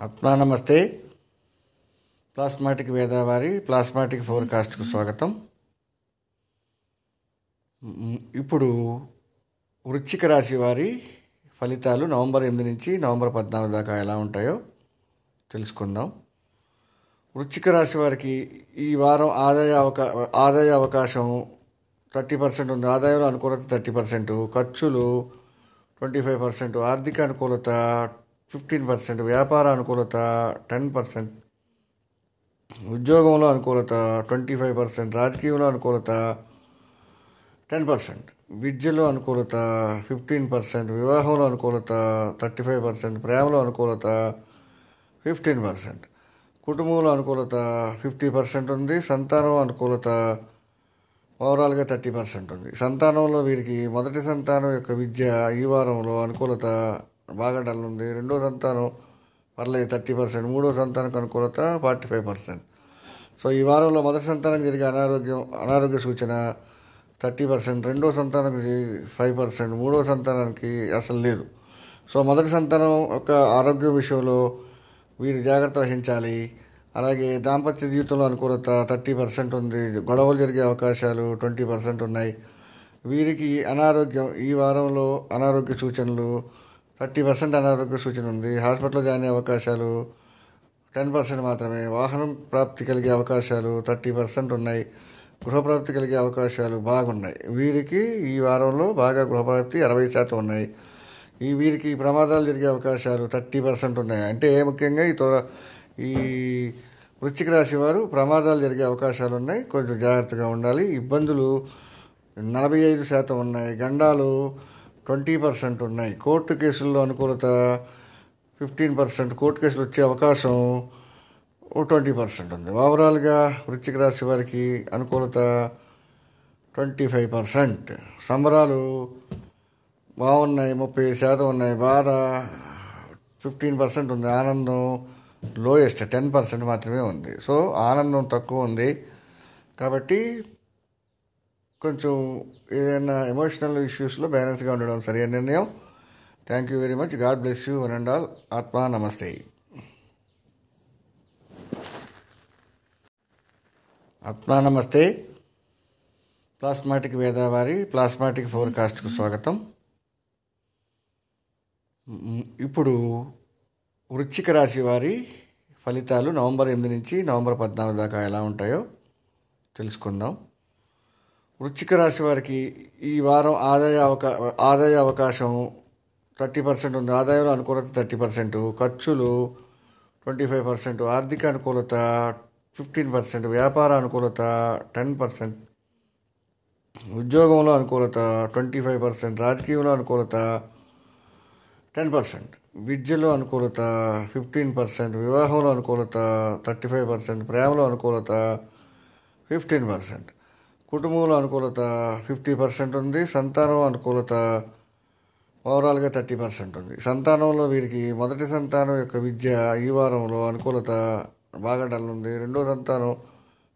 ఆత్మా నమస్తే. Plasmatic వేదావారి plasmatic ఫోర్కాస్ట్కు స్వాగతం. ఇప్పుడు వృశ్చిక రాశి వారి ఫలితాలు నవంబర్ ఎనిమిది నుంచి నవంబర్ పద్నాలుగు దాకా ఎలా ఉంటాయో తెలుసుకుందాం. వృశ్చిక రాశి వారికి ఈ వారం ఆదాయ అవకా ఆదాయ అవకాశం థర్టీ పర్సెంట్ ఉంది. ఆదాయంలో అనుకూలత థర్టీ పర్సెంట్. ఖర్చులు ట్వంటీ ఫైవ్ పర్సెంట్. ఆర్థిక అనుకూలత ఫిఫ్టీన్ పర్సెంట్ వ్యాపార అనుకూలత టెన్ పర్సెంట్ ఉద్యోగంలో అనుకూలత ట్వంటీ ఫైవ్ పర్సెంట్ రాజకీయంలో అనుకూలత టెన్ పర్సెంట్ విద్యలో అనుకూలత ఫిఫ్టీన్ పర్సెంట్ వివాహంలో అనుకూలత థర్టీ ఫైవ్ పర్సెంట్ ప్రేమలో అనుకూలత ఫిఫ్టీన్ పర్సెంట్ కుటుంబంలో అనుకూలత ఫిఫ్టీ పర్సెంట్ ఉంది సంతానం అనుకూలత ఓవరాల్గా థర్టీ పర్సెంట్ ఉంది. సంతానంలో వీరికి మొదటి సంతానం యొక్క విద్య ఈ వారంలో అనుకూలత బాగా డల్ ఉంది. రెండో సంతానం పర్లేదు థర్టీ పర్సెంట్. మూడో సంతానం అనుకూలత ఫార్టీ ఫైవ్ పర్సెంట్. సో ఈ వారంలో మొదటి సంతానం జరిగే అనారోగ్యం అనారోగ్య సూచన థర్టీ పర్సెంట్. రెండో సంతానానికి ఫైవ్ పర్సెంట్. మూడో సంతానానికి అసలు లేదు. సో మొదటి సంతానం యొక్క ఆరోగ్య విషయంలో వీరు జాగ్రత్త వహించాలి. అలాగే దాంపత్య జీవితంలో అనుకూలత థర్టీ పర్సెంట్ ఉంది. గొడవలు జరిగే అవకాశాలు ట్వంటీ పర్సెంట్ ఉన్నాయి. వీరికి అనారోగ్యం ఈ వారంలో అనారోగ్య సూచనలు థర్టీ పర్సెంట్ అనారోగ్య సూచన ఉంది. హాస్పిటల్లో జాయిన్ అయ్యే అవకాశాలు టెన్ పర్సెంట్ మాత్రమే. వాహనం ప్రాప్తి కలిగే అవకాశాలు థర్టీ పర్సెంట్ ఉన్నాయి. గృహప్రాప్తి కలిగే అవకాశాలు బాగున్నాయి. వీరికి ఈ వారంలో బాగా గృహప్రాప్తి అరవై శాతం ఉన్నాయి. ఈ వీరికి ప్రమాదాలు జరిగే అవకాశాలు థర్టీ పర్సెంట్ ఉన్నాయి. అంటే ముఖ్యంగా ఈ త్వర ఈ వృశ్చిక రాశి వారు ప్రమాదాలు జరిగే అవకాశాలు ఉన్నాయి. కొంచెం జాగ్రత్తగా ఉండాలి. ఇబ్బందులు నలభై ఐదు శాతం ఉన్నాయి. గండాలు ట్వంటీ పర్సెంట్ ఉన్నాయి. కోర్టు కేసుల్లో అనుకూలత ఫిఫ్టీన్ పర్సెంట్. కోర్టు కేసులు వచ్చే అవకాశం ట్వంటీ పర్సెంట్ ఉంది. ఓవరాల్గా వృశ్చిక రాశి వారికి అనుకూలత ట్వంటీ ఫైవ్ పర్సెంట్. సంబరాలు బాగున్నాయి ముప్పై శాతం ఉన్నాయి. బాధ ఫిఫ్టీన్ పర్సెంట్ ఉంది. ఆనందం లోయెస్ట్ టెన్ పర్సెంట్ మాత్రమే ఉంది. సో ఆనందం తక్కువ ఉంది. కాబట్టి కొంచెం ఏదైనా ఎమోషనల్ ఇష్యూస్లో బ్యాలెన్స్గా ఉండడం సరైన నిర్ణయం. Thank you very much God bless you one and all ఆత్మా నమస్తే ఆత్మా నమస్తే ప్లాస్మాటిక్ వేదావారి ప్లాస్మాటిక్ ఫోర్కాస్ట్కు స్వాగతం. ఇప్పుడు వృశ్చిక రాశి వారి ఫలితాలు నవంబర్ ఎనిమిది నుంచి నవంబర్ పద్నాలుగు దాకా ఎలా ఉంటాయో తెలుసుకుందాం. వృశ్చిక రాశి వారికి ఈ వారం ఆదాయ అవకా ఆదాయ అవకాశం థర్టీ పర్సెంట్ ఉంది. ఆదాయంలో అనుకూలత థర్టీ పర్సెంట్ ఖర్చులు ట్వంటీ ఫైవ్ పర్సెంట్ ఆర్థిక అనుకూలత ఫిఫ్టీన్ పర్సెంట్ వ్యాపార అనుకూలత టెన్ పర్సెంట్ ఉద్యోగంలో అనుకూలత ట్వంటీ ఫైవ్ పర్సెంట్ రాజకీయంలో అనుకూలత టెన్ పర్సెంట్ విద్యలో అనుకూలత ఫిఫ్టీన్ పర్సెంట్ వివాహంలో అనుకూలత థర్టీ ఫైవ్ పర్సెంట్ ప్రేమలో అనుకూలత ఫిఫ్టీన్ పర్సెంట్. కుటుంబంలో అనుకూలత ఫిఫ్టీ పర్సెంట్ ఉంది సంతానం అనుకూలత ఓవరాల్గా థర్టీ పర్సెంట్ ఉంది. సంతానంలో వీరికి మొదటి సంతానం యొక్క విద్య ఈ వారంలో అనుకూలత బాగా డల్ ఉంది. రెండో సంతానం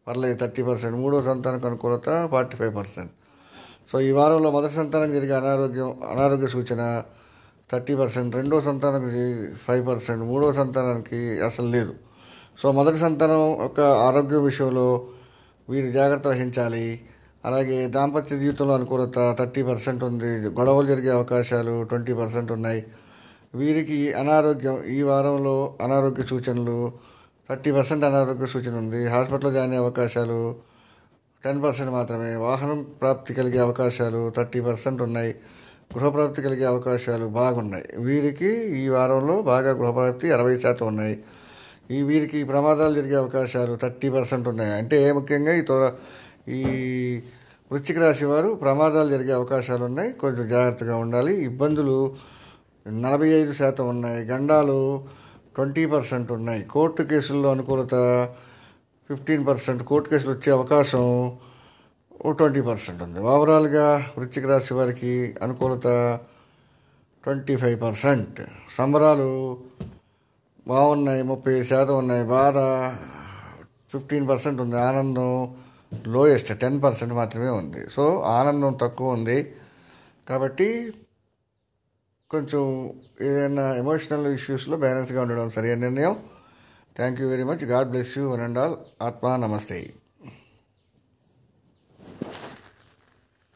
పర్లేదు థర్టీ పర్సెంట్. మూడో సంతానం అనుకూలత ఫార్టీ ఫైవ్ పర్సెంట్. సో ఈ వారంలో మొదటి సంతానం జరిగే అనారోగ్యం అనారోగ్య సూచన థర్టీ పర్సెంట్. రెండో సంతానానికి ఫైవ్ పర్సెంట్. మూడో సంతానానికి అసలు లేదు. సో మొదటి సంతానం యొక్క ఆరోగ్యం విషయంలో వీరు జాగ్రత్త వహించాలి. అలాగే దాంపత్య జీవితంలో అనుకూలత థర్టీ పర్సెంట్ ఉంది. గొడవలు జరిగే అవకాశాలు ట్వంటీ పర్సెంట్ ఉన్నాయి. వీరికి అనారోగ్యం ఈ వారంలో అనారోగ్య సూచనలు థర్టీ పర్సెంట్ అనారోగ్య సూచన ఉంది. హాస్పిటల్లో జాయిన్ అయ్యే అవకాశాలు టెన్ పర్సెంట్ మాత్రమే. వాహనం ప్రాప్తి కలిగే అవకాశాలు థర్టీ పర్సెంట్ ఉన్నాయి. గృహప్రాప్తి కలిగే అవకాశాలు బాగున్నాయి. వీరికి ఈ వారంలో బాగా గృహప్రాప్తి అరవై శాతం ఉన్నాయి. ఈ వీరికి ప్రమాదాలు జరిగే అవకాశాలు థర్టీ పర్సెంట్ ఉన్నాయి. అంటే ముఖ్యంగా ఈ త్వర ఈ వృశ్చిక రాశి వారు ప్రమాదాలు జరిగే అవకాశాలు ఉన్నాయి. కొంచెం జాగ్రత్తగా ఉండాలి. ఇబ్బందులు నలభై ఐదు శాతం ఉన్నాయి. గండాలు ట్వంటీ పర్సెంట్ ఉన్నాయి. కోర్టు కేసుల్లో అనుకూలత ఫిఫ్టీన్ పర్సెంట్. కోర్టు కేసులు వచ్చే అవకాశం ట్వంటీ పర్సెంట్ ఉంది. ఓవరాల్గా వృశ్చిక రాశి వారికి అనుకూలత ట్వంటీ ఫైవ్ పర్సెంట్. సంబరాలు బాగున్నాయి ముప్పై శాతం ఉన్నాయి. బాధ ఫిఫ్టీన్ పర్సెంట్ ఉంది. ఆనందం లోయెస్ట్ టెన్ పర్సెంట్ మాత్రమే ఉంది. సో ఆనందం తక్కువ ఉంది. కాబట్టి కొంచెం ఏదైనా ఎమోషనల్ ఇష్యూస్లో బ్యాలెన్స్గా ఉండడం సరైన నిర్ణయం. Thank you very much. God bless you one and all. ఆత్మ నమస్తే.